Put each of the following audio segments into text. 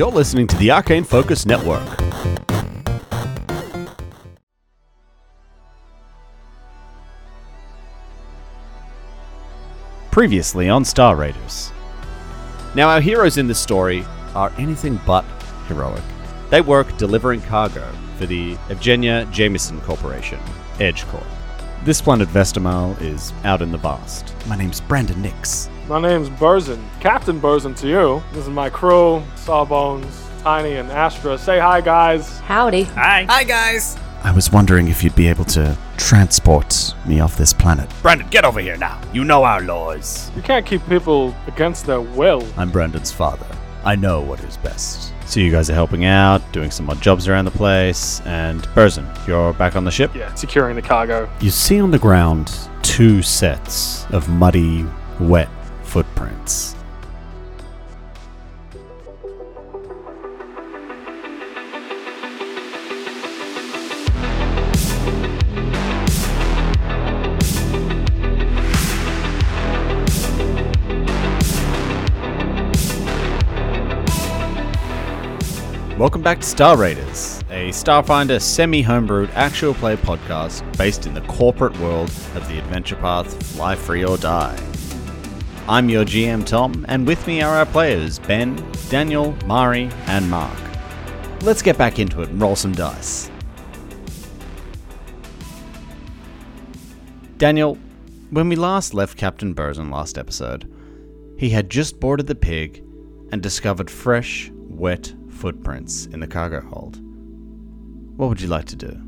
You're listening to the Arcane Focus Network. Previously on Star Raiders. Now, our heroes in this story are anything but heroic. They work delivering cargo for the Evgenia Jameson Corporation, Edge Corp. This planet Vestamal is out in the vast. My name's Brandon Nix. My name's Burzin, Captain Burzin to you. This is my crew, Sawbones, Tiny, and Astra. Say hi, guys. Howdy. Hi. Hi, guys. I was wondering if you'd be able to transport me off this planet. Brandon, get over here now. You know our laws. You can't keep people against their will. I'm Brandon's father. I know what is best. So you guys are helping out, doing some odd jobs around the place, and Burzin, you're back on the ship. Yeah, securing the cargo. You see on the ground two sets of muddy, wet footprints. Welcome back to Star Raiders, a Starfinder semi homebrewed actual play podcast based in the corporate world of the adventure path Fly Free or Die. I'm your GM Tom, and with me are our players Ben, Daniel, Mari, and Mark. Let's get back into it and roll some dice. Daniel, when we last left Captain Burzin last episode, he had just boarded the pig and discovered fresh, wet footprints in the cargo hold. What would you like to do?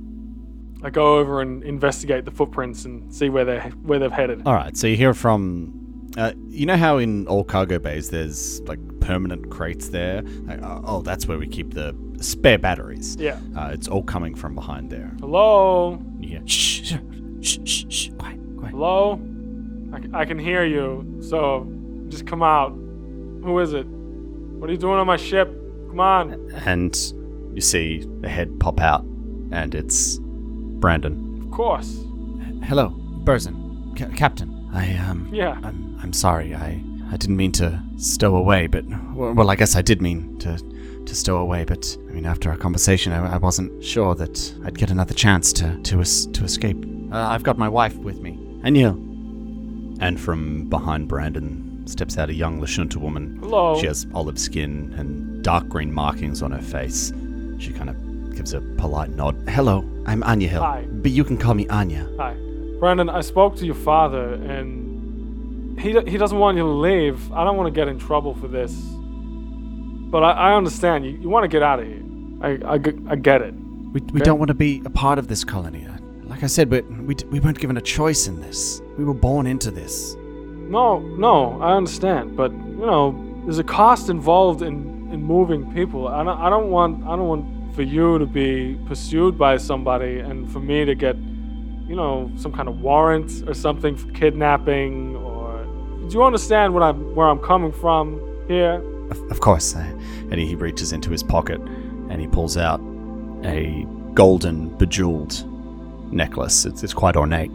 I go over and investigate the footprints and see where they where they've headed. All right, so you hear from. Uh, you know how in all cargo bays there's like permanent crates there? Like, uh, oh, that's where we keep the spare batteries. Yeah. Uh, it's all coming from behind there. Hello. Hear, shh, shh, shh, shh, quiet, quiet. Hello. I, c- I can hear you. So just come out. Who is it? What are you doing on my ship? Come on. And you see a head pop out, and it's Brandon. Of course. Hello, Burzin, Ca- Captain. I um, Yeah. I'm I'm sorry. I I didn't mean to stow away, but well, well, I guess I did mean to to stow away. But I mean, after our conversation, I, I wasn't sure that I'd get another chance to to es- to escape. Uh, I've got my wife with me, and you. And from behind Brandon steps out a young Lashunta woman. Hello. She has olive skin and dark green markings on her face. She kind of gives a polite nod. Hello, I'm Anya Hill. Hi. But you can call me Anya. Hi. Brandon, I spoke to your father and he, he doesn't want you to leave. I don't want to get in trouble for this. But I, I understand. You, you want to get out of here. I, I, g- I get it. We, we Okay. don't want to be a part of this colony. Like I said, we, we, d- we weren't given a choice in this. We were born into this. No, no, I understand. But, you know, there's a cost involved in, in moving people. I don't, I don't want I don't want for you to be pursued by somebody and for me to get, you know, some kind of warrant or something for kidnapping or do you understand what I'm where I'm coming from here? Of, of course. And he, he reaches into his pocket and he pulls out a golden, bejeweled necklace. It's, it's quite ornate.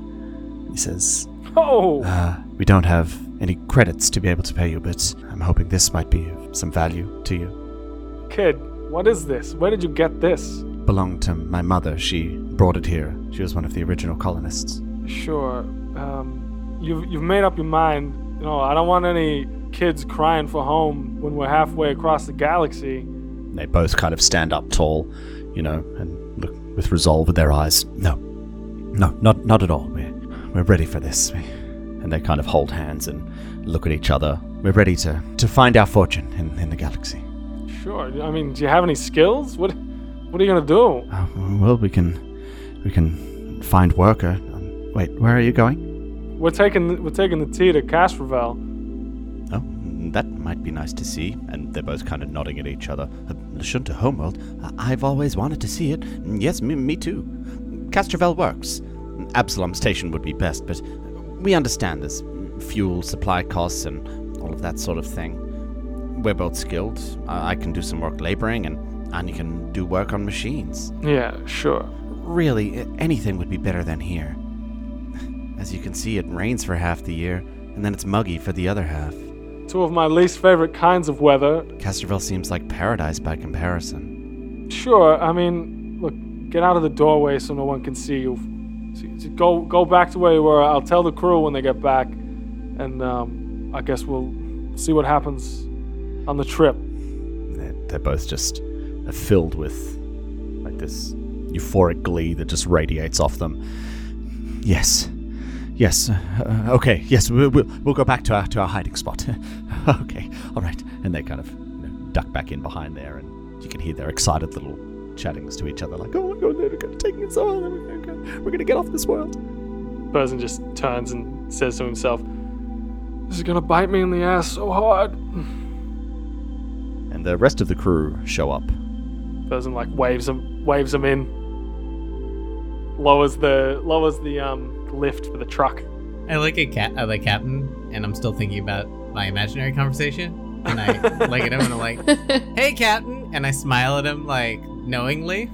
He says, Oh, uh, We don't have any credits to be able to pay you, but I'm hoping this might be of some value to you. kid, what is this? Where did you get this? Belonged to my mother. She brought it here. She was one of the original colonists. Sure. Um, you've you've made up your mind. You know, I don't want any kids crying for home when we're halfway across the galaxy. They both kind of stand up tall, you know, and look with resolve in their eyes. No, no, not not at all. We're we're ready for this. We, and they kind of hold hands and look at each other. We're ready to to find our fortune in, in the galaxy. Sure. I mean, do you have any skills? What What are you gonna do? Uh, well, we can we can find work. Uh, um, wait, where are you going? We're taking we're taking the tea to Castrovel. Oh, that might be nice to see. And they're both kind of nodding at each other. Uh, Lashunta Homeworld. I- I've always wanted to see it. Yes, me, me too. Castrovel works. Absalom Station would be best, but we understand there's fuel supply costs and all of that sort of thing. We're both skilled. I, I can do some work laboring, and Anya can do work on machines. Yeah, sure. Really, anything would be better than here. As you can see, it rains for half the year, and then it's muggy for the other half. two of my least favorite kinds of weather. Castrovel seems like paradise by comparison. Sure, I mean, look, get out of the doorway so no one can see you. So- so Go, go back to where you were. I'll tell the crew when they get back, and um, I guess we'll see what happens on the trip. They're, they're both just filled with like this euphoric glee that just radiates off them. Yes, yes, uh, okay, yes, we'll, we'll, we'll go back to our to our hiding spot. okay, all right, and they kind of you know, duck back in behind there, and you can hear their excited little chattings to each other, like, "Oh my god, they're going to take it so well, we're going going to get off this world." Burzin just turns and says to himself, "This is gonna bite me in the ass so hard." And the rest of the crew show up. Burzin like waves him, waves him in, lowers the lowers the um lift for the truck. I look at cat uh, the captain, and I'm still thinking about my imaginary conversation. And I look at him and I'm like, "Hey, captain," and I smile at him like knowingly.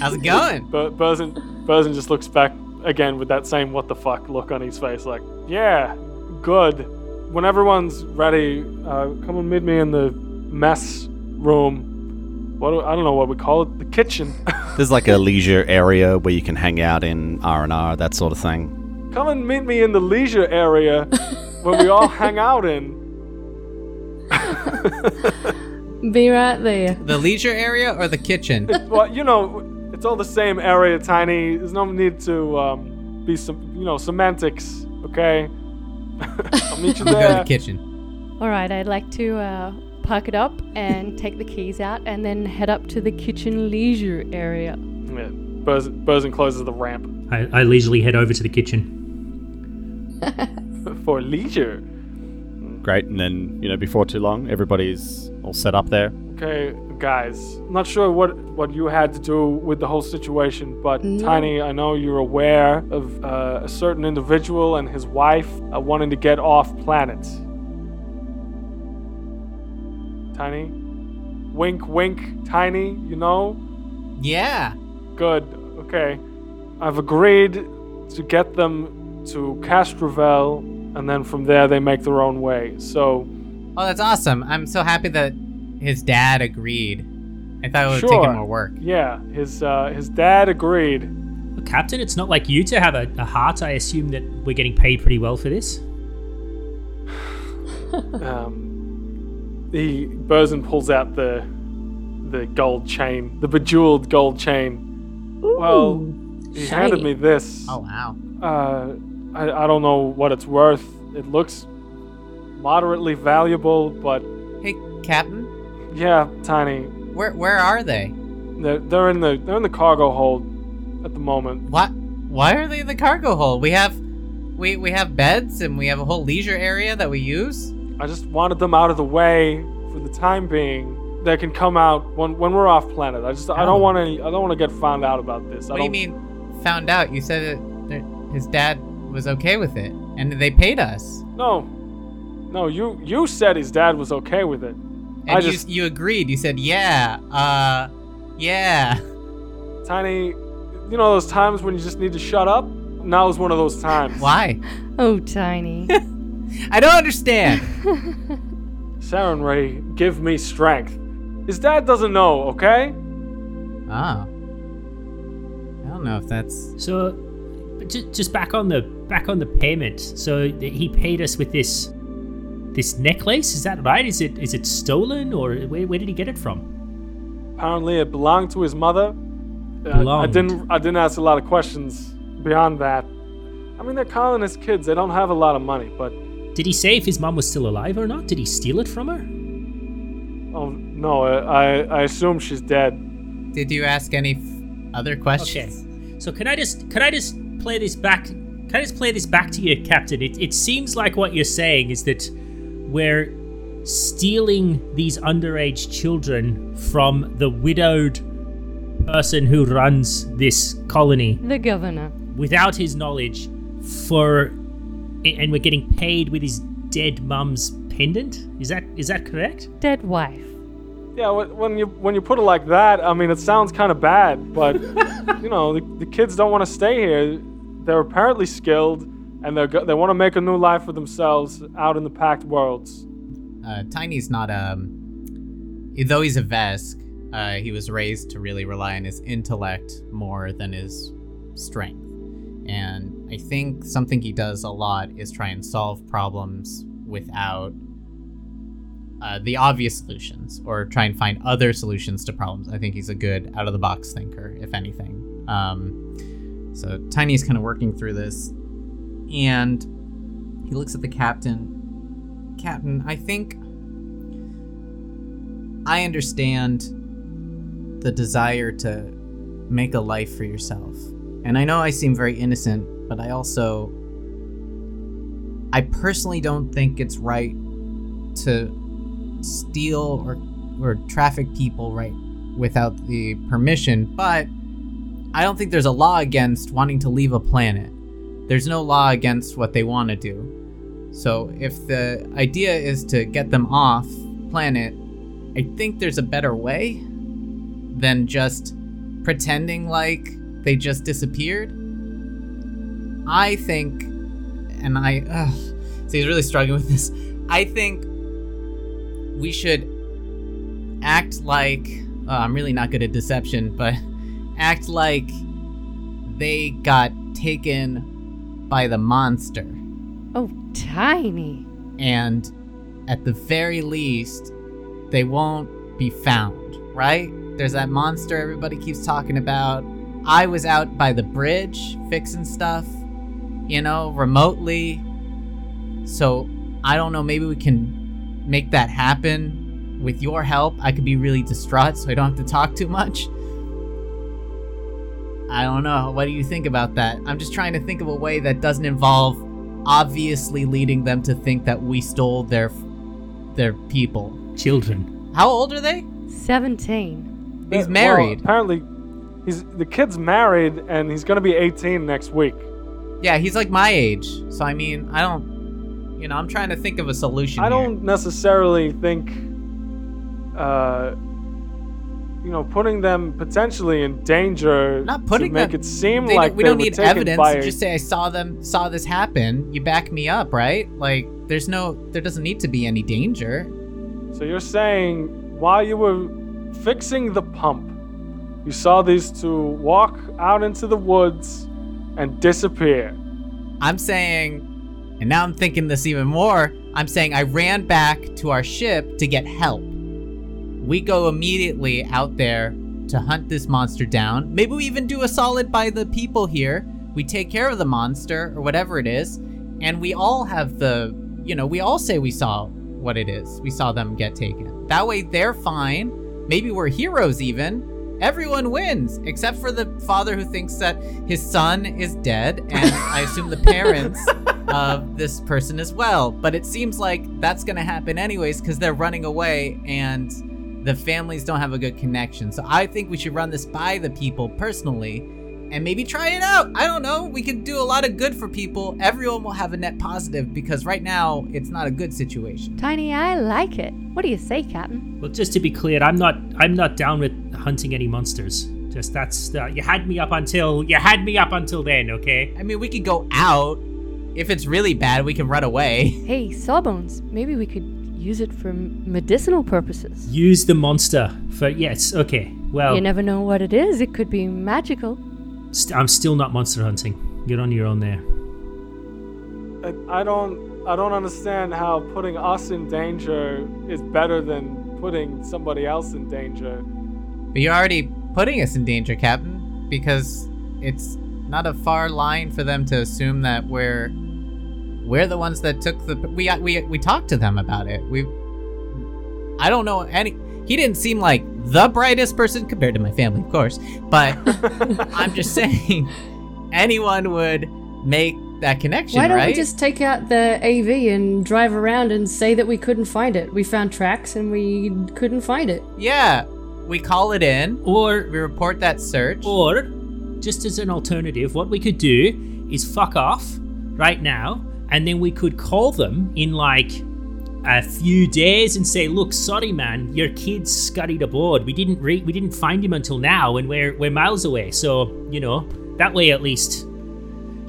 How's it going? But Burzin, Burzin just looks back again with that same what the fuck look on his face, like, yeah, good. When everyone's ready, uh, come and meet me in the mess room. What do, I don't know what we call it, the kitchen. There's like a leisure area where you can hang out in R and R, that sort of thing. come and meet me in the leisure area where we all hang out in. Be right there. The leisure area or the kitchen? Well, you know, it's all the same area, Tiny. There's no need to um, be some, you know, semantics. Okay. I'll meet you I'm go to there. the kitchen. All right, I'd like to uh, park it up and take the keys out and then head up to the kitchen leisure area. Yeah, Burzin, Burzin closes the ramp I, I leisurely head over to the kitchen. for leisure. Great, and then you know before too long, everybody's all set up there. Okay, guys. I'm not sure what what you had to do with the whole situation, but No. Tiny, I know you're aware of uh, a certain individual and his wife uh, wanting to get off planet. Tiny, wink, wink, Tiny. You know. Yeah. Good. Okay. I've agreed to get them to Castrovel, and then from there they make their own way. So, Oh, that's awesome. I'm so happy that his dad agreed. I thought it would take Sure. him more work. yeah, his uh, his dad agreed. Well, Captain, it's not like you to have a, a heart. I assume that we're getting paid pretty well for this. Um, he Burzin pulls out the the gold chain, the bejeweled gold chain. well, he handed me this. Oh wow. Uh, I, I don't know what it's worth. It looks moderately valuable, but Hey, Captain, yeah, tiny. where where are they? They're, they're in the they're in the cargo hold at the moment. What? Why are they in the cargo hold? We have, we we have beds and we have a whole leisure area that we use. I just wanted them out of the way for the time being. They can come out when when we're off planet. I just I don't want any. I don't want to get found out about this. I What do you don't, mean? Found out? You said that that his dad was okay with it, and they paid us. No, no. You you said his dad was okay with it. And I you just you agreed. You said yeah, uh, yeah. tiny. You know those times when you just need to shut up. Now is one of those times. Why? Oh, Tiny. I don't understand. Sarenrae, give me strength. His dad doesn't know. Okay. Ah. I don't know if that's. So, just, just back on the back on the payment. So he paid us with this this necklace. Is that right? Is it is it stolen or where, where did he get it from? Apparently, it belonged to his mother. Uh, I Belonged. didn't. I didn't ask a lot of questions beyond that. I mean, they're colonist kids. They don't have a lot of money, but Did he say if his mom was still alive or not? Did he steal it from her? oh no, I I assume she's dead. Did you ask any f- other questions? Okay. So can I just can I just play this back? Can I just play this back to you, Captain? It it seems like what you're saying is that we're stealing these underage children from the widowed person who runs this colony the governor. without his knowledge for and we're getting paid with his dead mum's pendant is that is that correct Dead wife. Yeah, when you when you put it like that, I mean, it sounds kind of bad, but you know, the, the kids don't want to stay here. They're apparently skilled, and they go- they want to make a new life for themselves out in the Pact Worlds. uh, Tiny's not um. Though he's a Vesk, uh, he was raised to really rely on his intellect more than his strength. And I think something he does a lot is try and solve problems without uh, the obvious solutions or try and find other solutions to problems. I think he's a good out of the box thinker, if anything. Um, so Tiny's kind of working through this, and he looks at the captain. Captain, I think I understand the desire to make a life for yourself. And I know I seem very innocent, but I also I personally don't think it's right to steal or or traffic people right without the permission, but I don't think there's a law against wanting to leave a planet. There's no law against what they want to do. So if the idea is to get them off planet, I think there's a better way than just pretending like they just disappeared. I think, and I, ugh, so he's really struggling with this. I think we should act like oh, I'm really not good at deception, but act like they got taken by the monster. Oh, tiny. And at the very least, they won't be found, right? There's that monster everybody keeps talking about. I was out by the bridge fixing stuff, you know, remotely. So I don't know, maybe we can make that happen. With your help, I could be really distraught so I don't have to talk too much. I don't know. What do you think about that? I'm just trying to think of a way that doesn't involve obviously leading them to think that we stole their their people. Children. How old are they? 17. He's married. Well, apparently, he's the kid's married and he's gonna be 18 next week. Yeah, he's like my age. So I mean, I don't you know, I'm trying to think of a solution. I here. don't necessarily think, uh, you know, putting them potentially in danger Not putting to make them- it seem They like don't, we don't need evidence. a- just say I saw them saw this happen. You back me up, right? Like there's no there doesn't need to be any danger. So you're saying while you were fixing the pump, you saw these two walk out into the woods and disappear. I'm saying and now I'm thinking this even more. I'm saying I ran back to our ship to get help. We go immediately out there to hunt this monster down. Maybe we even do a solid by the people here. We take care of the monster or whatever it is, and we all have the, you know, we all say we saw what it is. We saw them get taken. That way they're fine. Maybe we're heroes even. Everyone wins except for the father who thinks that his son is dead and I assume the parents of this person as well. But it seems like that's going to happen anyways because they're running away and the families don't have a good connection. So I think we should run this by the people personally and maybe try it out. I don't know. We can do a lot of good for people. Everyone will have a net positive because right now it's not a good situation. Tiny, I like it. What do you say, Captain? Well, just to be clear, I'm not I'm not down with hunting any monsters. Just that's uh, you had me up until you had me up until then, okay? I mean, we could go out. If it's really bad, we can run away. Hey, Sawbones, maybe we could use it for medicinal purposes. Use the monster for yes, okay. Well, You never know what it is. It could be magical. St- I'm still not monster hunting. Get on your own there. I, I don't I don't understand how putting us in danger is better than putting somebody else in danger. But you're already putting us in danger, Captain, because it's not a far line for them to assume that we're we're the ones that took the we we we talked to them about it. We I don't know any he didn't seem like the brightest person compared to my family, of course, but I'm just saying anyone would make that connection, Why don't right? we just take out the AV and drive around and say that we couldn't find it? We found tracks and we couldn't find it. Yeah, we call it in. Or We report that search. Or, just as an alternative, what we could do is fuck off right now, and then we could call them in like a few days and say, "Look, sorry, man, your kid scurried aboard. We didn't re- we didn't find him until now, and we're we're miles away. So you know that way at least."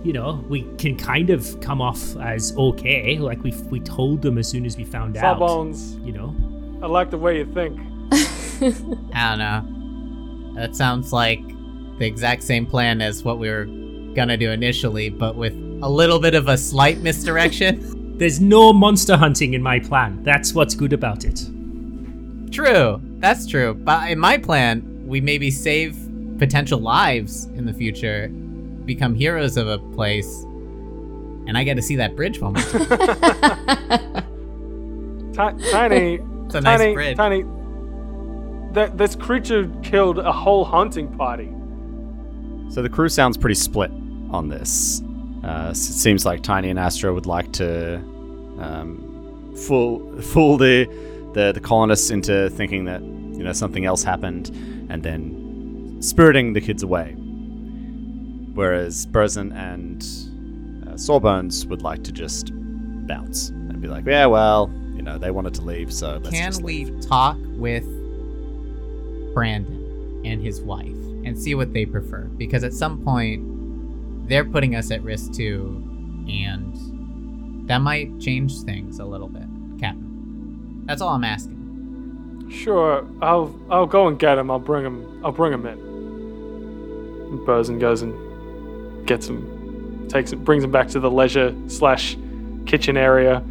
you know, we can kind of come off as okay. Like we we told them as soon as we found out. Sawbones, You know. I like the way you think. I don't know. That sounds like the exact same plan as what we were gonna do initially, but with a little bit of a slight misdirection. There's no monster hunting in my plan. That's what's good about it. true, that's true. But in my plan, we maybe save potential lives in the future, become heroes of a place, and I get to see that bridge moment. Ti- tiny, It's a nice tiny, bridge. tiny. That this creature killed a whole hunting party. So the crew sounds pretty split on this. Uh, it seems like Tiny and Astra would like to um, fool fool the, the the colonists into thinking that you know something else happened, and then spiriting the kids away. Whereas Burzin and uh, Sawbones would like to just bounce and be like, "Yeah, well, you know, they wanted to leave, so let's Can just we leave." talk with Brandon and his wife and see what they prefer? Because at some point, they're putting us at risk too, and that might change things a little bit, Captain. That's all I'm asking. Sure, I'll I'll go and get him. I'll bring him. I'll bring him in. And goes and gets him, takes it, brings him back to the leisure slash kitchen area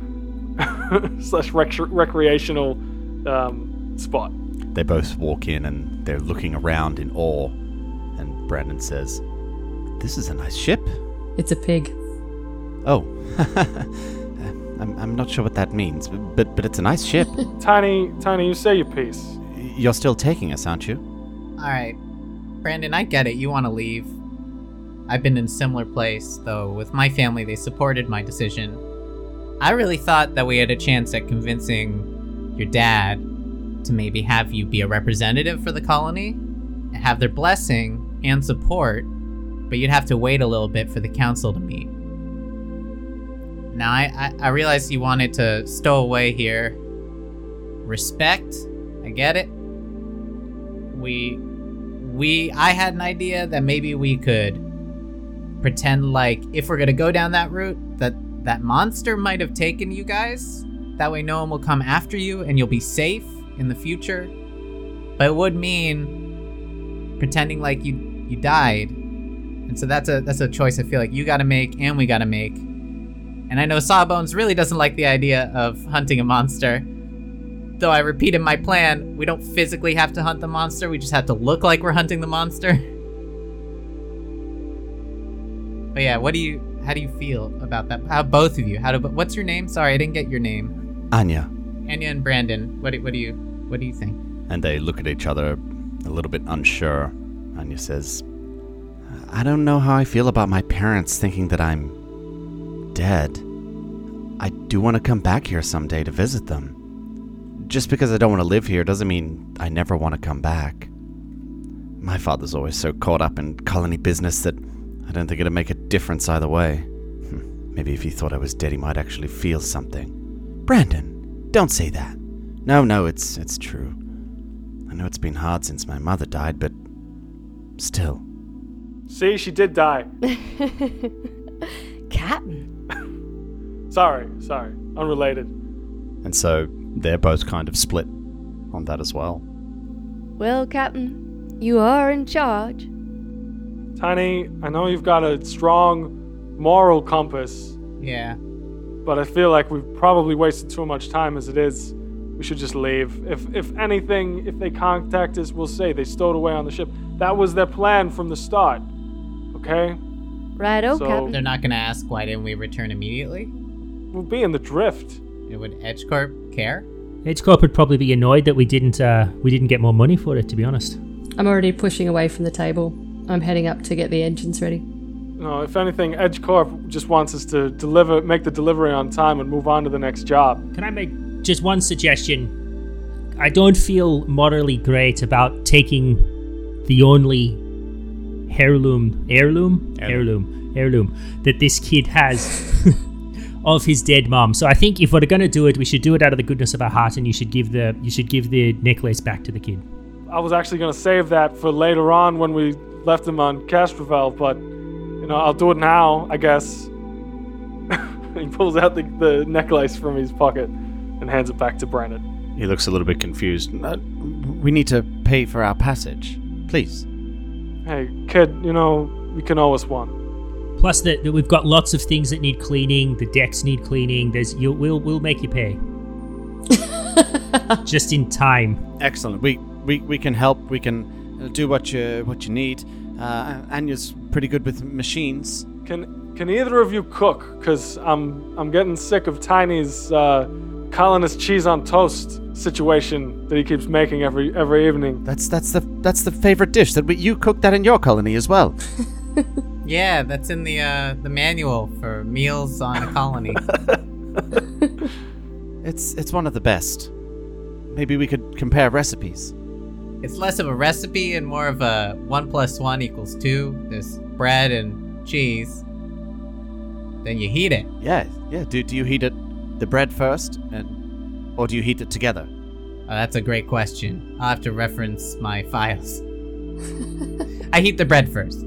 slash rec- recreational um, spot. They both walk in and they're looking around in awe. And Brandon says, This is a nice ship. It's a pig. Oh. I'm, I'm not sure what that means, but, but it's a nice ship. Tiny, tiny, you say your piece. You're still taking us, aren't you? All right, Brandon, I get it. You want to leave. I've been in a similar place, though. With my family, they supported my decision. I really thought that we had a chance at convincing your dad to maybe have you be a representative for the colony, and have their blessing and support, but you'd have to wait a little bit for the council to meet. Now, I, I, I realized you wanted to stow away here. Respect, I get it. We we I had an idea that maybe we could pretend like if we're gonna go down that route, that that monster might have taken you guys. That way, no one will come after you, and you'll be safe in the future. But it would mean pretending like you you died, and so that's a that's a choice I feel like you got to make, and we got to make. And I know Sawbones really doesn't like the idea of hunting a monster. Though I repeated my plan, we don't physically have to hunt the monster, we just have to look like we're hunting the monster. but yeah, what do you how do you feel about that? How both of you? How do what's your name? Sorry, I didn't get your name. Anya. Anya and Brandon. What do, what do you what do you think? And they look at each other a little bit unsure. Anya says, I don't know how I feel about my parents thinking that I'm dead. I do want to come back here someday to visit them. Just because I don't want to live here doesn't mean I never want to come back. My father's always so caught up in colony business that I don't think it'd make a difference either way. Hmm, Maybe if he thought I was dead, he might actually feel something. Brandon, don't say that. No, no, it's it's true. I know it's been hard since my mother died, but still. See, she did die. Captain. Sorry, sorry, unrelated. And so they're both kind of split on that as well. Well, Captain, you are in charge. Tiny, I know you've got a strong moral compass, Yeah. but I feel like we've probably wasted too much time as it is. We should just leave. If if anything, if they contact us, we'll say they stowed away on the ship. That was their plan from the start. Okay? Right, okay. So- They're not gonna ask why didn't we return immediately? We'll be in the drift. It would EdgeCorp care? Edgecorp would probably be annoyed that we didn't uh, we didn't get more money for it. To be honest. I'm already pushing away from the table. I'm heading up to get the engines ready. No, if anything, Edgecorp just wants us to deliver, make the delivery on time, and move on to the next job. Can I make just one suggestion? I don't feel morally great about taking the only heirloom, heirloom, heirloom, heirloom that this kid has of his dead mom. So I think if we're gonna do it, we should do it out of the goodness of our heart, and you should give the you should give the necklace back to the kid. I was actually going to save that for later on when we left him on Castrovel, but you know, I'll do it now, I guess. he pulls out the, the necklace from his pocket and hands it back to Brandon. He looks a little bit confused. Uh, we need to pay for our passage. Please. Hey, kid, you know, we can always us one. Plus, that that we've got lots of things that need cleaning. The decks need cleaning. There's you. We'll we'll make you pay. Just in time. Excellent. We we, we can help. We can uh, do what you what you need. Uh, Anya's pretty good with machines. Can can either of you cook? Cause I'm I'm getting sick of Tiny's uh, colonist cheese on toast situation that he keeps making every every evening. That's that's the that's the favorite dish that we, you cook that in your colony as well. Yeah, that's in the uh, the manual for meals on a colony. It's it's one of the best. Maybe we could compare recipes. it's less of a recipe and more of a one plus one equals two. There's bread and cheese. Then you heat it. Yeah, yeah. Do do you heat it the bread first, and or do you heat it together? Oh, that's a great question. I'll have to reference my files. I heat the bread first.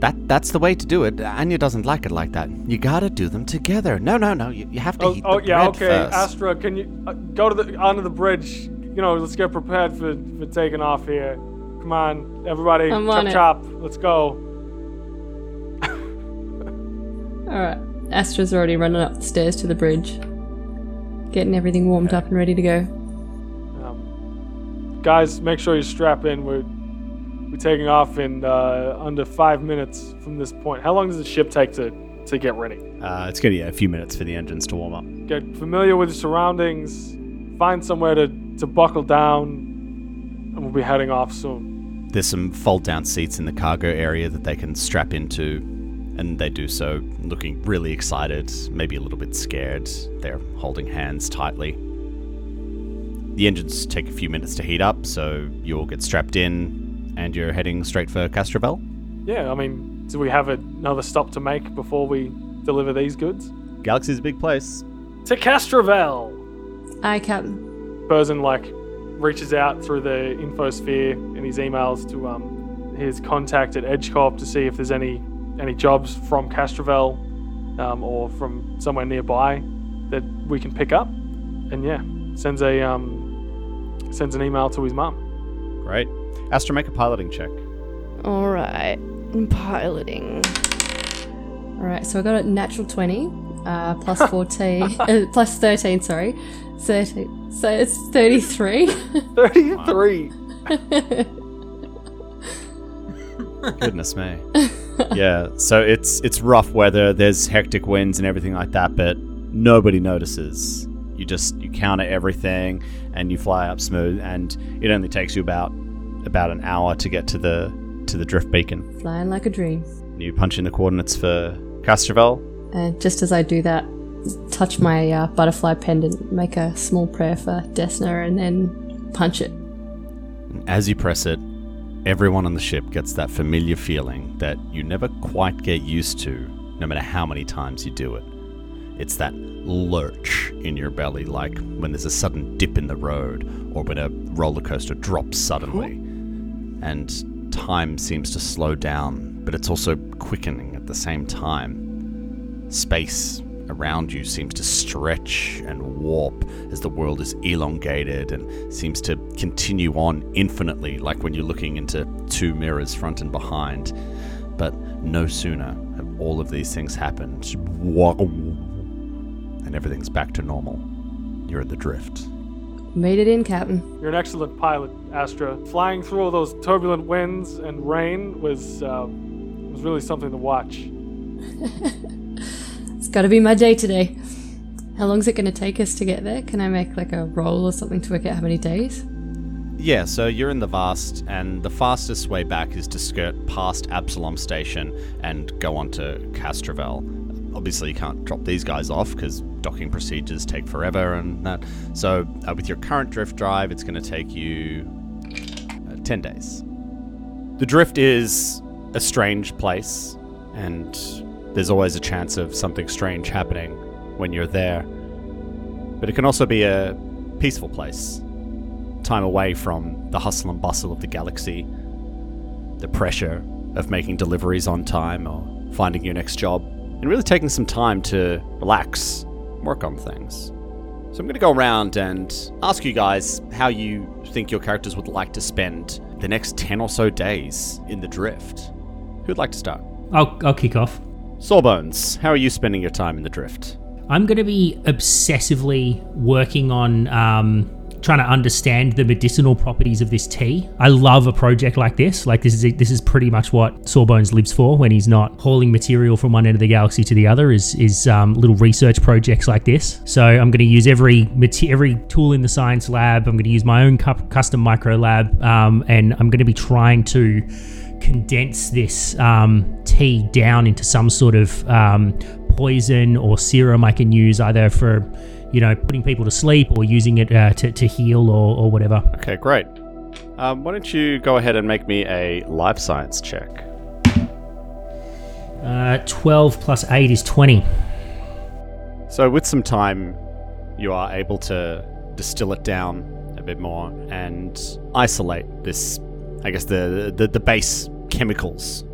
That that's the way to do it. Anya doesn't like it like that. You gotta do them together. No, no, no. You, you have to Oh, heat oh the yeah, bread okay. first. Astra, can you uh, go to the onto the bridge? You know, let's get prepared for for taking off here. Come on, everybody, I'm chop on it. chop. Let's go. Alright. Astra's already running up the stairs to the bridge. Getting everything warmed up and ready to go. Um, guys, make sure you strap in. We're we're taking off in uh, under five minutes from this point. How long does the ship take to to get ready? Uh, it's going to be a few minutes for the engines to warm up. Get familiar with the surroundings. Find somewhere to to buckle down, and we'll be heading off soon. There's some fold down seats in the cargo area that they can strap into, and they do so looking really excited, maybe a little bit scared. They're holding hands tightly. The engines take a few minutes to heat up, so you all get strapped in, and you're heading straight for Castrovel. Yeah, I mean, do we have another stop to make before we deliver these goods? Galaxy's a big place. To Castrovel! I Captain. Burzin, like, reaches out through the infosphere in his emails to um, his contact at EdgeCorp to see if there's any any jobs from Castrovel um, or from somewhere nearby that we can pick up. And yeah, sends a um, sends an email to his mum. Great. Astra, make a piloting check. All right. Piloting. Alright, so I got a natural 20, uh, plus 14, uh, plus 13, sorry. 13. So it's 33. 33! Goodness me. Yeah, so it's it's rough weather. There's hectic winds and everything like that, but nobody notices. You just you counter everything and you fly up smooth, and it only takes you about about an hour to get to the to the drift beacon. Flying like a dream. You punch in the coordinates for Castrovel. And just as I do that, touch my uh, butterfly pendant, make a small prayer for Desna, and then punch it. As you press it, everyone on the ship gets that familiar feeling that you never quite get used to, no matter how many times you do it. It's that lurch in your belly, like when there's a sudden dip in the road, or when a roller coaster drops suddenly. And time seems to slow down, but it's also quickening at the same time. Space around you seems to stretch and warp as the world is elongated and seems to continue on infinitely, like when you're looking into two mirrors front and behind. But no sooner have all of these things happened, and everything's back to normal. You're at the drift. Made it in, Captain. You're an excellent pilot, Astra. Flying through all those turbulent winds and rain was uh, was really something to watch. Gotta be my day today. How long's it gonna take us to get there? Can I make like a roll or something to work out how many days? Yeah, so you're in the Vast, and the fastest way back is to skirt past Absalom Station and go on to Castrovel. Obviously, you can't drop these guys off because docking procedures take forever and that. So, uh, with your current drift drive, it's going to take you uh, 10 days. The drift is a strange place, and there's always a chance of something strange happening when you're there. But it can also be a peaceful place time away from the hustle and bustle of the galaxy, the pressure of making deliveries on time, or finding your next job and really taking some time to relax, work on things. So I'm going to go around and ask you guys how you think your characters would like to spend the next 10 or so days in the drift. Who'd like to start? I'll, I'll kick off. Sawbones, how are you spending your time in the drift? I'm going to be obsessively working on um, trying to understand the medicinal properties of this tea. I love a project like this. Like this is this is pretty much what Sawbones lives for when he's not hauling material from one end of the galaxy to the other. Is is um, little research projects like this. So I'm going to use every every tool in the science lab. I'm going to use my own cu- custom micro lab, um, and I'm going to be trying to condense this um, tea down into some sort of um, poison or serum I can use either for, you know, putting people to sleep or using it uh, to, to heal or, or whatever. Okay, great. Um, why don't you go ahead and make me a life science check? Uh, 12 plus 8 is 20. So, with some time, you are able to distill it down a bit more and isolate this, I guess, the the, the base chemicals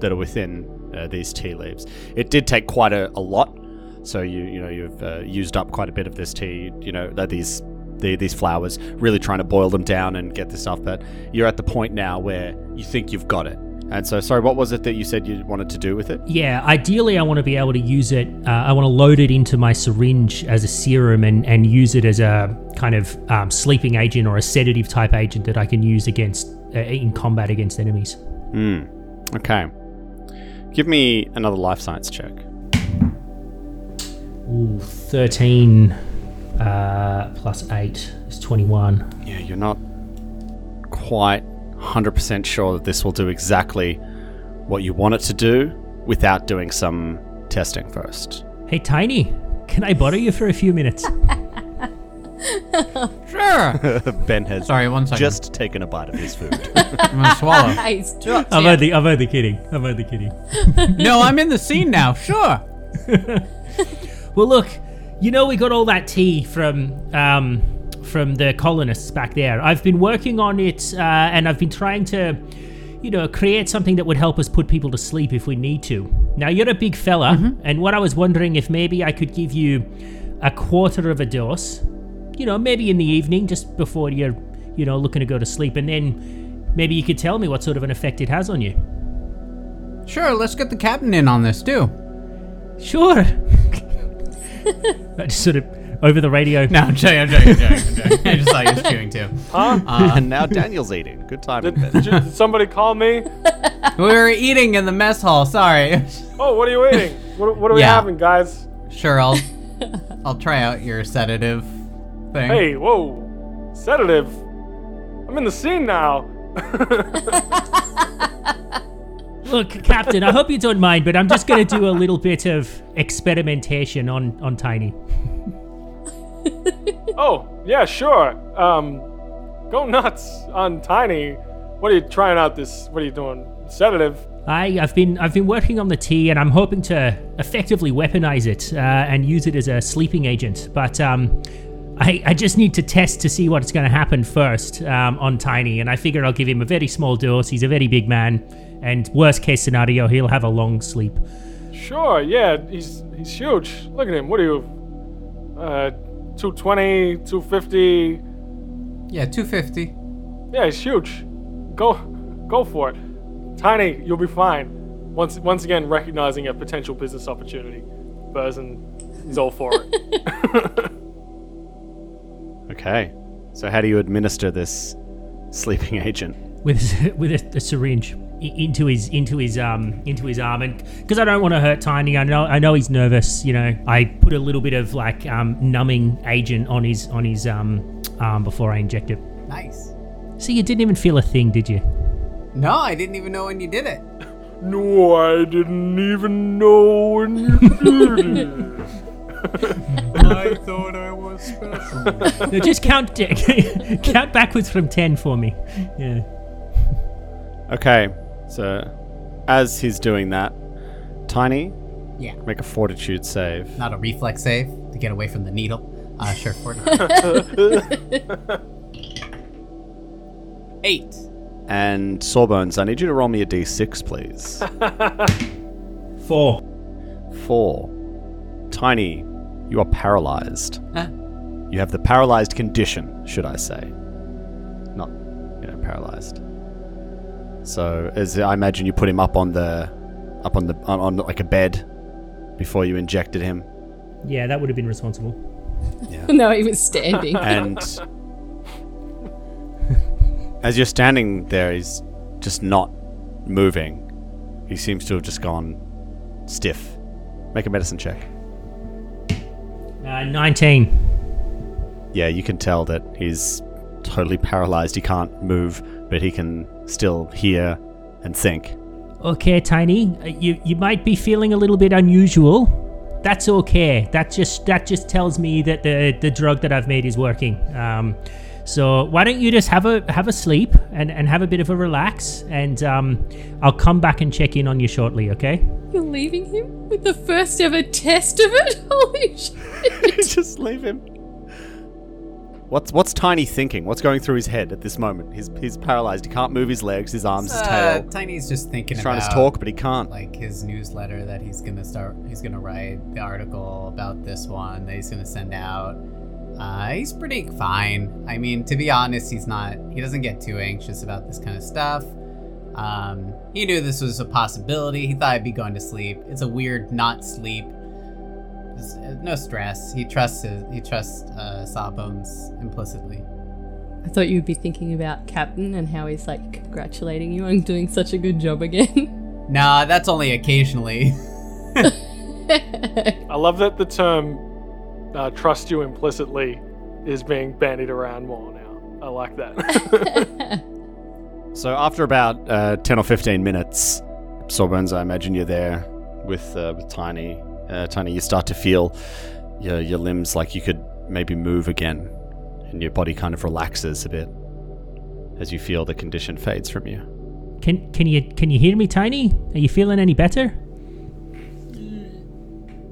that are within uh, these tea leaves. It did take quite a, a lot, so you you know you've uh, used up quite a bit of this tea. You know these the, these flowers, really trying to boil them down and get this stuff. But you're at the point now where you think you've got it. And so, sorry, what was it that you said you wanted to do with it? Yeah, ideally, I want to be able to use it. Uh, I want to load it into my syringe as a serum and, and use it as a kind of um, sleeping agent or a sedative type agent that I can use against in combat against enemies. Hmm. Okay. Give me another life science check. Ooh, 13 uh, plus 8 is 21. Yeah, you're not quite 100% sure that this will do exactly what you want it to do without doing some testing first. Hey, Tiny, can I bother you for a few minutes? Sure. ben has Sorry, one second. just taken a bite of his food. I'm gonna swallow. Nice. I'm only, I'm only kidding. I'm only kidding. no, I'm in the scene now. Sure. Well, look, you know we got all that tea from um, from the colonists back there. I've been working on it, uh, and I've been trying to, you know, create something that would help us put people to sleep if we need to. Now you're a big fella, and what I was wondering if maybe I could give you a quarter of a dose. You know, maybe in the evening, just before you're, you know, looking to go to sleep, and then maybe you could tell me what sort of an effect it has on you. Sure. Let's get the captain in on this too. Sure. I just sort of over the radio. No, I'm joking. I'm joking. I'm joking. I'm joking. I just thought you was chewing too. Huh? Uh, and now Daniel's eating. Good time. Did, did, you, did somebody call me? We were eating in the mess hall. Sorry. Oh, what are you eating? What, what are we Yeah. having, guys? Sure. I'll I'll try out your sedative thing. Hey, whoa. Sedative. I'm in the scene now. Look, Captain, I hope you don't mind, but I'm just going to do a little bit of experimentation on on Tiny. Oh, yeah, sure. Um, go nuts on Tiny. What are you trying out this? What are you doing? Sedative? I, I've been I've been working on the tea, and I'm hoping to effectively weaponize it uh, and use it as a sleeping agent. But um, I, I just need to test to see what's going to happen first um, on Tiny, and I figure I'll give him a very small dose. He's a very big man, and worst case scenario, he'll have a long sleep. Sure, yeah, he's he's huge. Look at him. What are you? Uh, 220, 250. Yeah, 250. Yeah, he's huge. Go, go for it. Tiny, you'll be fine. Once, once again, recognizing a potential business opportunity. Burzin is all for it. Okay. So, how do you administer this sleeping agent? with with a, a syringe into his into his um into his arm and because I don't want to hurt Tiny I know I know he's nervous you know I put a little bit of like um numbing agent on his on his um arm before I inject it Nice. so you didn't even feel a thing did you No, I didn't even know when you did it. no, I didn't even know when you did it. I thought I was special. no, just count count backwards from 10 for me yeah Okay. So, as he's doing that, Tiny, Yeah. make a fortitude save. Not a reflex save to get away from the needle. Uh, sure, 40. Eight. And Sawbones, I need you to roll me a d6, please. Four. Four. Tiny, you are paralyzed. Huh? You have the paralyzed condition, should I say. Not, you know, paralyzed. So, as I imagine you put him up on the up on the on, on like a bed before you injected him. Yeah, that would have been responsible. no, he was standing. And as you're standing there, he's just not moving. He seems to have just gone stiff. Make a medicine check. Uh, 19. Yeah, you can tell that he's totally paralyzed. He can't move, but he can still hear and think. Okay, Tiny, uh, you you might be feeling a little bit unusual. That's okay. That just that just tells me that the the drug that I've made is working. Um, so why don't you just have a have a sleep and, and have a bit of a relax, and um, I'll come back and check in on you shortly. Okay? You're leaving him with the first ever test of it? Holy shit. just leave him. What's what's Tiny thinking? What's going through his head at this moment? He's he's paralyzed. He can't move his legs, his arms, his Uh, tail. Tiny's just thinking He's trying about to talk, but he can't. like his newsletter that he's gonna start. He's gonna write the article about this one that he's gonna send out. Uh, he's pretty fine. I mean, to be honest, he's not. He doesn't get too anxious about this kind of stuff. Um, he knew this was a possibility. He thought I'd be going to sleep. It's a weird not sleep. There's, uh, no stress. He trusts his. He trusts uh, Sawbones implicitly. I thought you'd be thinking about Captain and how he's like congratulating you on doing such a good job again. Nah, that's only occasionally. I love that the term uh, "trust you implicitly" is being bandied around more now. I like that. So after about uh, ten or fifteen minutes, Sawbones, I imagine you're there with uh, with Tiny. Uh, Tiny, you start to feel your your limbs like you could maybe move again, and your body kind of relaxes a bit as you feel the condition fades from you. Can can you can you hear me, Tiny? Are you feeling any better?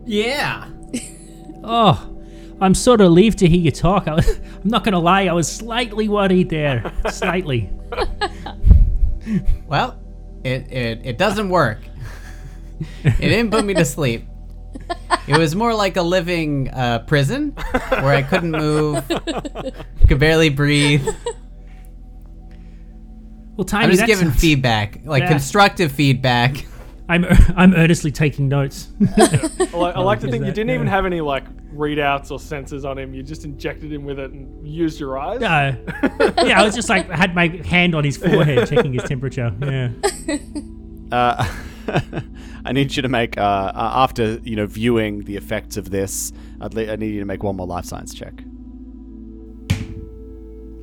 Yeah. Oh, I'm sort of relieved to hear you talk. I, I'm not gonna lie, I was slightly worried there, slightly. Well, it, it, it doesn't work. It didn't put me to sleep. It was more like a living uh, prison where I couldn't move, could barely breathe. Well, Tiny, I'm just giving sounds- feedback, like Yeah. constructive feedback. I'm I'm earnestly taking notes. I like, I like to is think you didn't even have any like readouts or sensors on him. You just injected him with it and used your eyes. Uh, yeah, I was just like had my hand on his forehead, checking his temperature. Yeah. Uh, I need you to make uh, uh, after you know viewing the effects of this. I'd li- I need you to make one more life science check.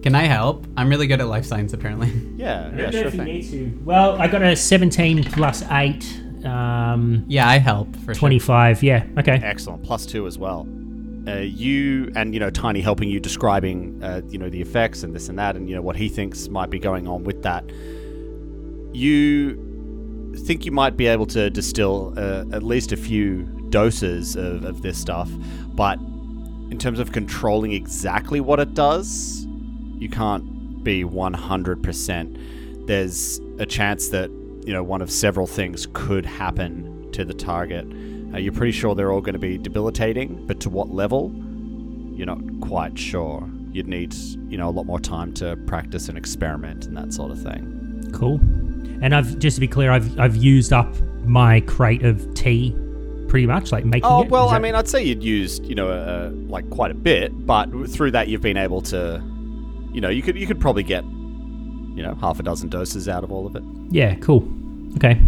Can I help? I'm really good at life science, apparently. Yeah, I yeah, sure thing. Well, I got a 17 plus eight. Um, Yeah, I help for sure. 25. Yeah. Okay. Excellent, plus two as well. Uh, you and you know Tiny helping you describing uh, you know the effects and this and that and you know what he thinks might be going on with that. You think you might be able to distill uh, at least a few doses of, of this stuff, but in terms of controlling exactly what it does, you can't be 100%. There's a chance that, you know, one of several things could happen to the target. Uh, you're pretty sure they're all going to be debilitating, but to what level, you're not quite sure. You'd need, you know, a lot more time to practice and experiment and that sort of thing. Cool. And I've just to be clear, I've I've used up my crate of tea, pretty much, like making Oh it. well, Is I mean, I'd say you'd used, you know, uh, like quite a bit, but through that you've been able to, you know, you could you could probably get, you know, half a dozen doses out of all of it. Yeah. Cool. Okay.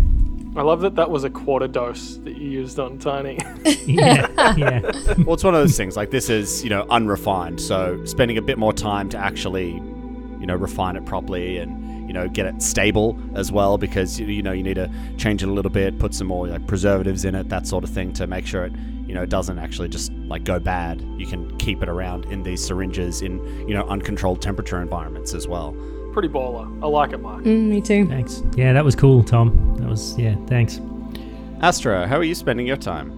I love that that was a quarter dose that you used on Tiny. Yeah. yeah. well, it's one of those things. Like this is, you know, unrefined. So spending a bit more time to actually, you know, refine it properly and you know get it stable as well, because you, you know you need to change it a little bit, put some more like preservatives in it, that sort of thing, to make sure it, you know, doesn't actually just like go bad. You can keep it around in these syringes in you know uncontrolled temperature environments as well. Pretty baller. I like it, Mark. Mm, me too. Thanks. Yeah, that was cool, Tom. That was yeah. Thanks. Astra, how are you spending your time?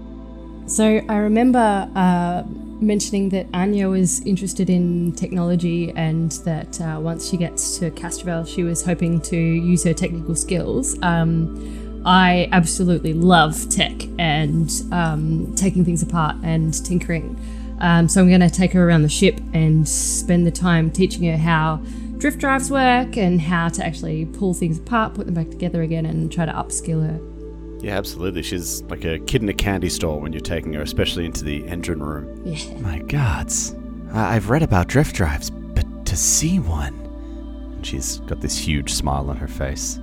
So I remember uh, mentioning that Anya was interested in technology and that uh, once she gets to Castrovel, she was hoping to use her technical skills. Um, I absolutely love tech and um, taking things apart and tinkering. Um, so I'm going to take her around the ship and spend the time teaching her how drift drives work and how to actually pull things apart, put them back together again, and try to upskill her. Yeah, absolutely. She's like a kid in a candy store when you're taking her, especially into the engine room. Yeah. My gods. I- I've read about drift drives, but to see one. And she's got this huge smile on her face.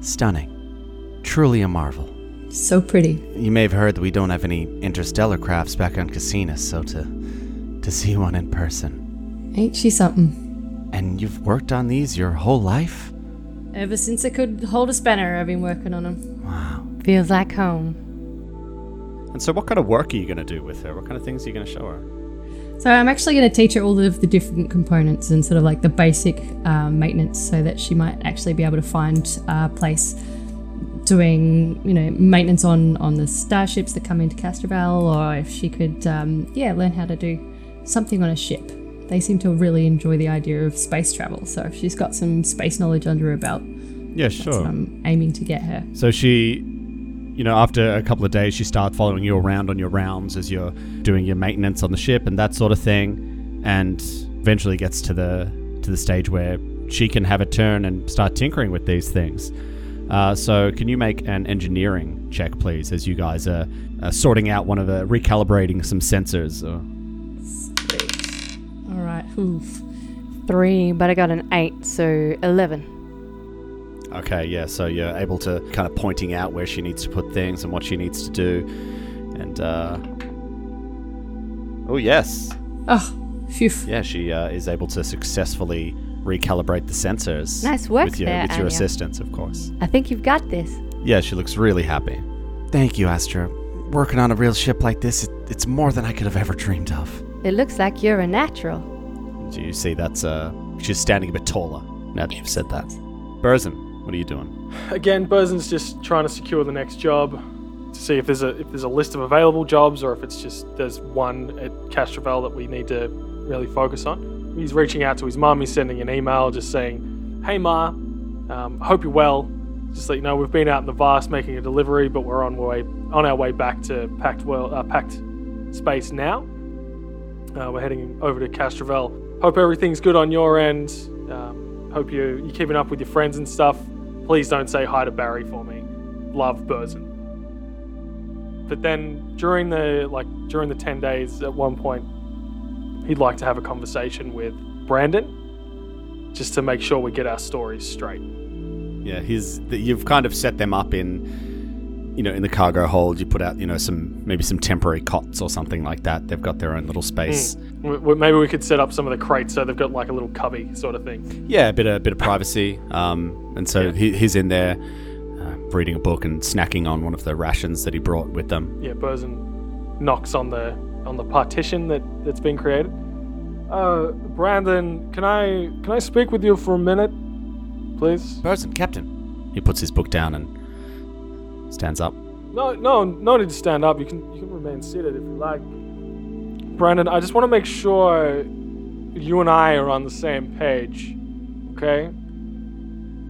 Stunning. Truly a marvel. So pretty. You may have heard that we don't have any interstellar crafts back on Cassina, so to to see one in person. Ain't she something? And you've worked on these your whole life? Ever since I could hold a spanner, I've been working on them. Feels like home. And so, what kind of work are you going to do with her? What kind of things are you going to show her? So I'm actually going to teach her all of the different components and sort of like the basic um, maintenance, so that she might actually be able to find a place doing, you know, maintenance on on the starships that come into Castrovel, or if she could, um, yeah, learn how to do something on a ship. They seem to really enjoy the idea of space travel. So if she's got some space knowledge under her belt, Yeah, sure. I'm aiming to get her. So she, you know, after a couple of days, she starts following you around on your rounds as you're doing your maintenance on the ship and that sort of thing, and eventually gets to the to the stage where she can have a turn and start tinkering with these things. Uh, so, can you make an engineering check, please, as you guys are uh, sorting out one of the recalibrating some sensors? Or, All right. Oof. Three, but I got an eight, so 11. Okay, yeah, so you're able to kind of pointing out where she needs to put things and what she needs to do. And, uh. Oh, yes. Oh, phew. Yeah, she uh, is able to successfully recalibrate the sensors. Nice work with your, there, With your Anya. assistance, of course. I think you've got this. Yeah, she looks really happy. Thank you, Astra. Working on a real ship like this, it, it's more than I could have ever dreamed of. It looks like you're a natural. Do you see that's, uh. She's standing a bit taller now that you've said that. Burzin, what are you doing? Again, Burzin's just trying to secure the next job to see if there's a if there's a list of available jobs or if it's just there's one at Castrovel that we need to really focus on. He's reaching out to his mum. He's sending an email just saying, "Hey Ma, um, hope you're well. Just let you know we've been out in the vast making a delivery, but we're on way on our way back to Pact World, uh, Pact space now. Uh, we're heading over to Castrovel. Hope everything's good on your end. Um, hope you you're keeping up with your friends and stuff. Please don't say hi to Barry for me. Love Burzin. But then during the like during the ten days, at one point, he'd like to have a conversation with Brandon, just to make sure we get our stories straight. Yeah, he's. You've kind of set them up in, you know, in the cargo hold. You put out, you know, some maybe some temporary cots or something like that. They've got their own little space. W- Maybe we could set up some of the crates so they've got like a little cubby sort of thing. Yeah, a bit of bit of privacy. Um, and so Yeah. he, he's in there, uh, reading a book and snacking on one of the rations that he brought with them. Yeah, Burzin knocks on the on the partition that that's been created. Uh, Brandon, can I can I speak with you for a minute, please? Burzin, Captain. He puts his book down and stands up. No, no, no need to stand up. You can you can remain seated if you like. Brandon, I just want to make sure you and I are on the same page. Okay?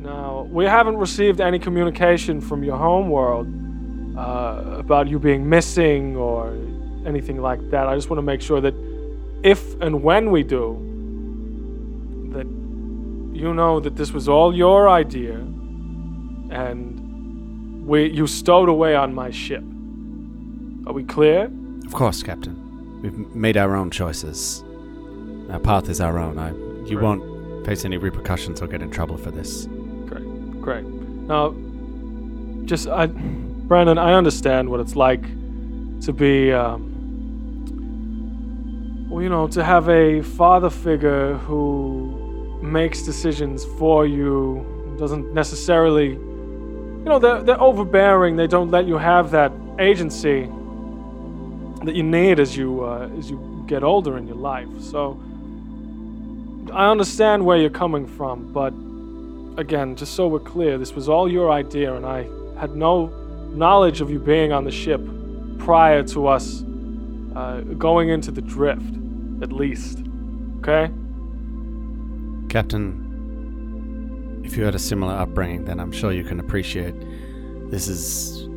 Now, we haven't received any communication from your home world uh, about you being missing or anything like that. I just want to make sure that if and when we do, that you know that this was all your idea and we you stowed away on my ship. Are we clear? Of course, Captain. We've made our own choices. Our path is our own. I, you Right. won't face any repercussions or get in trouble for this. Great, great. Now, just I, Brandon, I understand what it's like to be, um, well, you know, to have a father figure who makes decisions for you, doesn't necessarily, you know, they're, they're overbearing. They don't let you have that agency that you need as you uh, as you get older in your life. So, I understand where you're coming from, but again, just so we're clear, this was all your idea, and I had no knowledge of you being on the ship prior to us uh, going into the drift, at least. Okay? Captain, if you had a similar upbringing, then I'm sure you can appreciate this is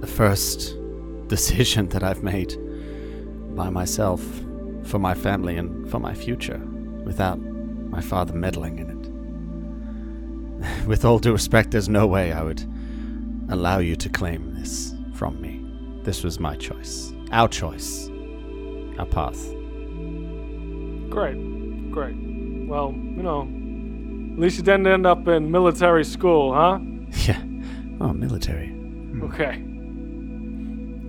the first decision that I've made by myself for my family and for my future without my father meddling in it. With all due respect, there's no way I would allow you to claim this from me. This was my choice. Our choice. Our path. Great, great. Well, you know, least you didn't end up in military school, huh? Yeah. Oh, military. Okay.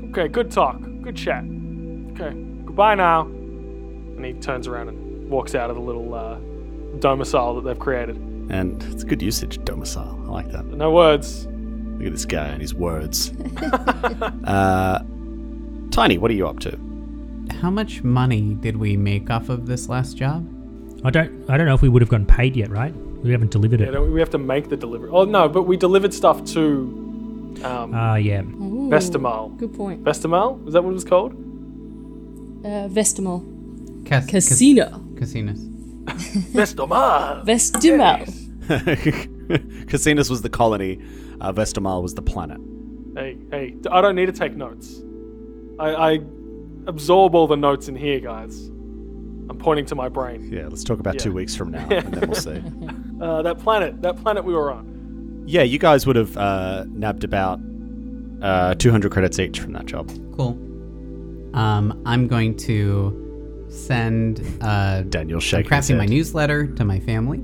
Okay, good talk. Good chat. Okay, goodbye now. And he turns around and walks out of the little uh, domicile that they've created. And it's good usage, domicile. I like that. No words. Look at this guy and his words. uh, Tiny, what are you up to? How much money did we make off of this last job? I don't. I don't know if we would have gotten paid yet, right? We haven't delivered it. don't we we have to make the delivery. Oh no, but we delivered stuff to um, Ah, yeah. Ooh, Vestimal. Good point. Vestimal? Is that what it was called? Uh, Vestimal. Cas- Casino. casinos. Vestimal. Vestimal. casinos was the colony. Uh, Vestamal was the planet. Hey, hey, I don't need to take notes. I, I absorb all the notes in here, guys. I'm pointing to my brain. Yeah, let's talk about Yeah. two weeks from now, and then we'll see. Uh, that planet, that planet we were on. Yeah, you guys would have uh, nabbed about uh, 200 credits each from that job. Cool. Um, I'm going to send uh, Daniel I'm shaking his crafting my newsletter to my family,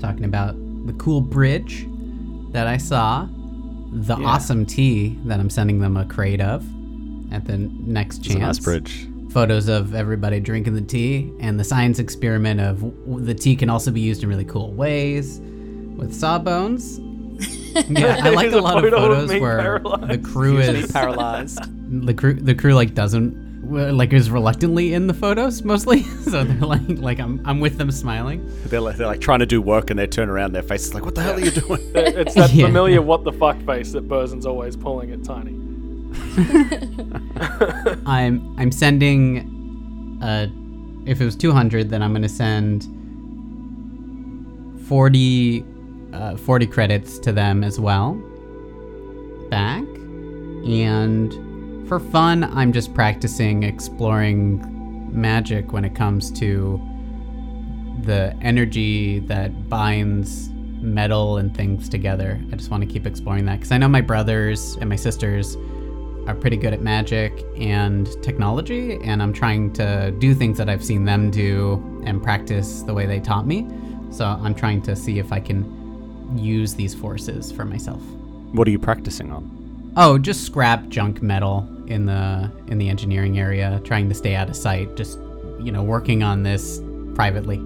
talking about the cool bridge that I saw, the Yeah. awesome tea that I'm sending them a crate of at the next It's chance. a nice bridge. Photos of everybody drinking the tea, and the science experiment of the tea can also be used in really cool ways with sawbones. Yeah, I like a a lot of of photos me where the crew is paralyzed. the crew the crew like doesn't like is reluctantly in the photos mostly so they're like like i'm i'm with them smiling They're like, they're like trying to do work, and they turn around, their face is like, "What the hell are you doing?" It's that Yeah. familiar what the fuck face that Burzin's always pulling at Tiny. i'm i'm sending uh if it was 200 then i'm gonna send 40 uh, 40 credits to them as well back and for fun i'm just practicing exploring magic when it comes to the energy that binds metal and things together. I just want to keep exploring that because I know my brothers and my sisters are pretty good at magic and technology, and I'm trying to do things that I've seen them do and practice the way they taught me. So I'm trying to see if I can use these forces for myself. what are you practicing on? Oh, just scrap junk metal in the in the engineering area, trying to stay out of sight. Just you know, working on this privately.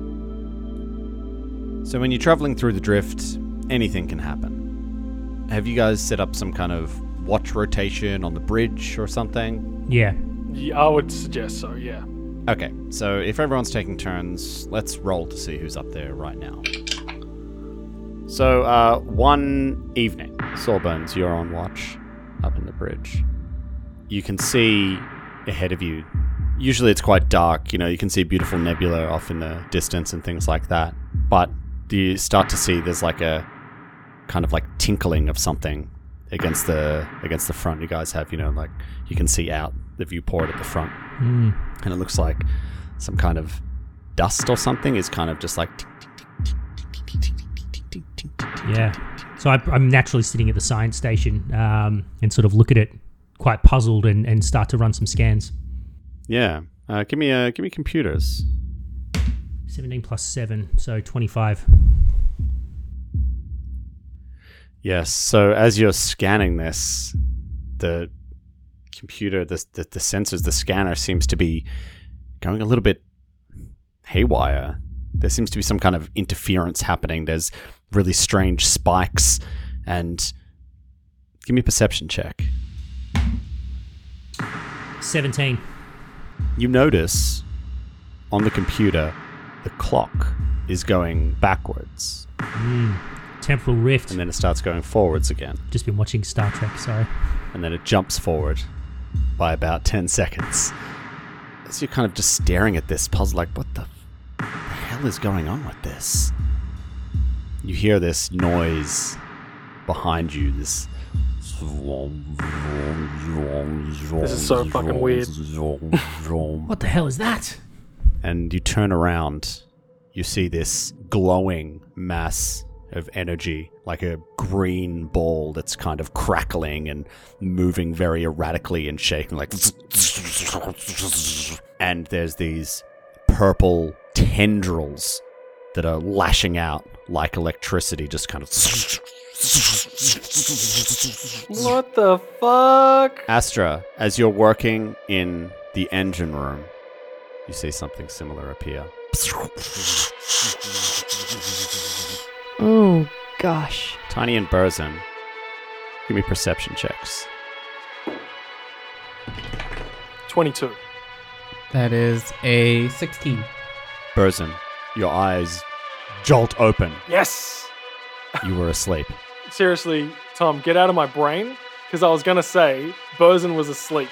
So when you're traveling through the drift, anything can happen. Have you guys set up some kind of watch rotation on the bridge or something? Yeah. Yeah, I would suggest so, yeah. Okay, so if everyone's taking turns, let's roll to see who's up there right now. So, uh, one evening, Sawbones, you're on watch up in the bridge. You can see ahead of you. Usually it's quite dark, you know, you can see beautiful nebula off in the distance and things like that. But you start to see there's like a kind of like tinkling of something against the against the front. You guys have you know like you can see out the viewport at the front, mm. and it looks like some kind of dust or something is kind of just like. Yeah. So I, am naturally sitting at the science station um, and sort of look at it quite puzzled and, and start to run some scans. Yeah. Uh, give me uh, give me computers. 17 plus 7, so 25 yes. So as you're scanning this the computer the, the the sensors the scanner seems to be going a little bit haywire. There seems to be some kind of interference happening. There's really strange spikes. And give me a perception check. 17. you notice on the computer the clock is going backwards. Mm. Temporal rift. and then it starts going forwards again Just been watching Star Trek, sorry. and then it jumps forward by about 10 seconds as you're kind of just staring at this puzzle like what the, the hell is going on with this You hear this noise behind you. This. This is so fucking weird. What the hell is that? and you turn around, you see this glowing mass of energy, like a green ball that's kind of crackling and moving very erratically and shaking, like. And there's these purple tendrils that are lashing out like electricity, just kind of. What the fuck? Astra, as you're working in the engine room, you see something similar appear. Oh gosh. Tiny and Burzin, give me perception checks. 22. That is a 16. Burzin, your eyes jolt open. Yes! You were asleep. Seriously, Tom, get out of my brain. Because I was going to say, Bosun was asleep.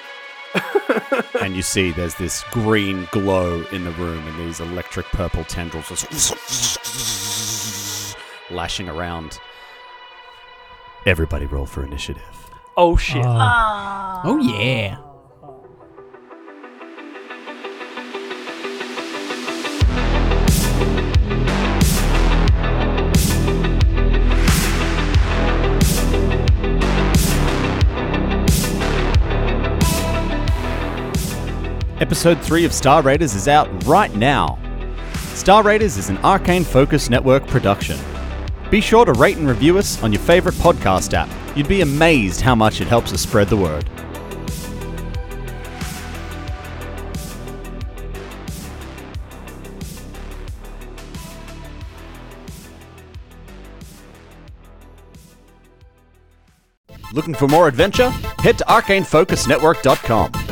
and you see there's this green glow in the room and these electric purple tendrils just lashing around. Everybody roll for initiative. Oh shit. Ah. Oh, yeah. Episode 3 of Star Raiders is out right now. Star Raiders is an Arcane Focus Network production. Be sure to rate and review us on your favorite podcast app. You'd be amazed how much it helps us spread the word. Looking for more adventure? Head to arcanefocusnetwork.com.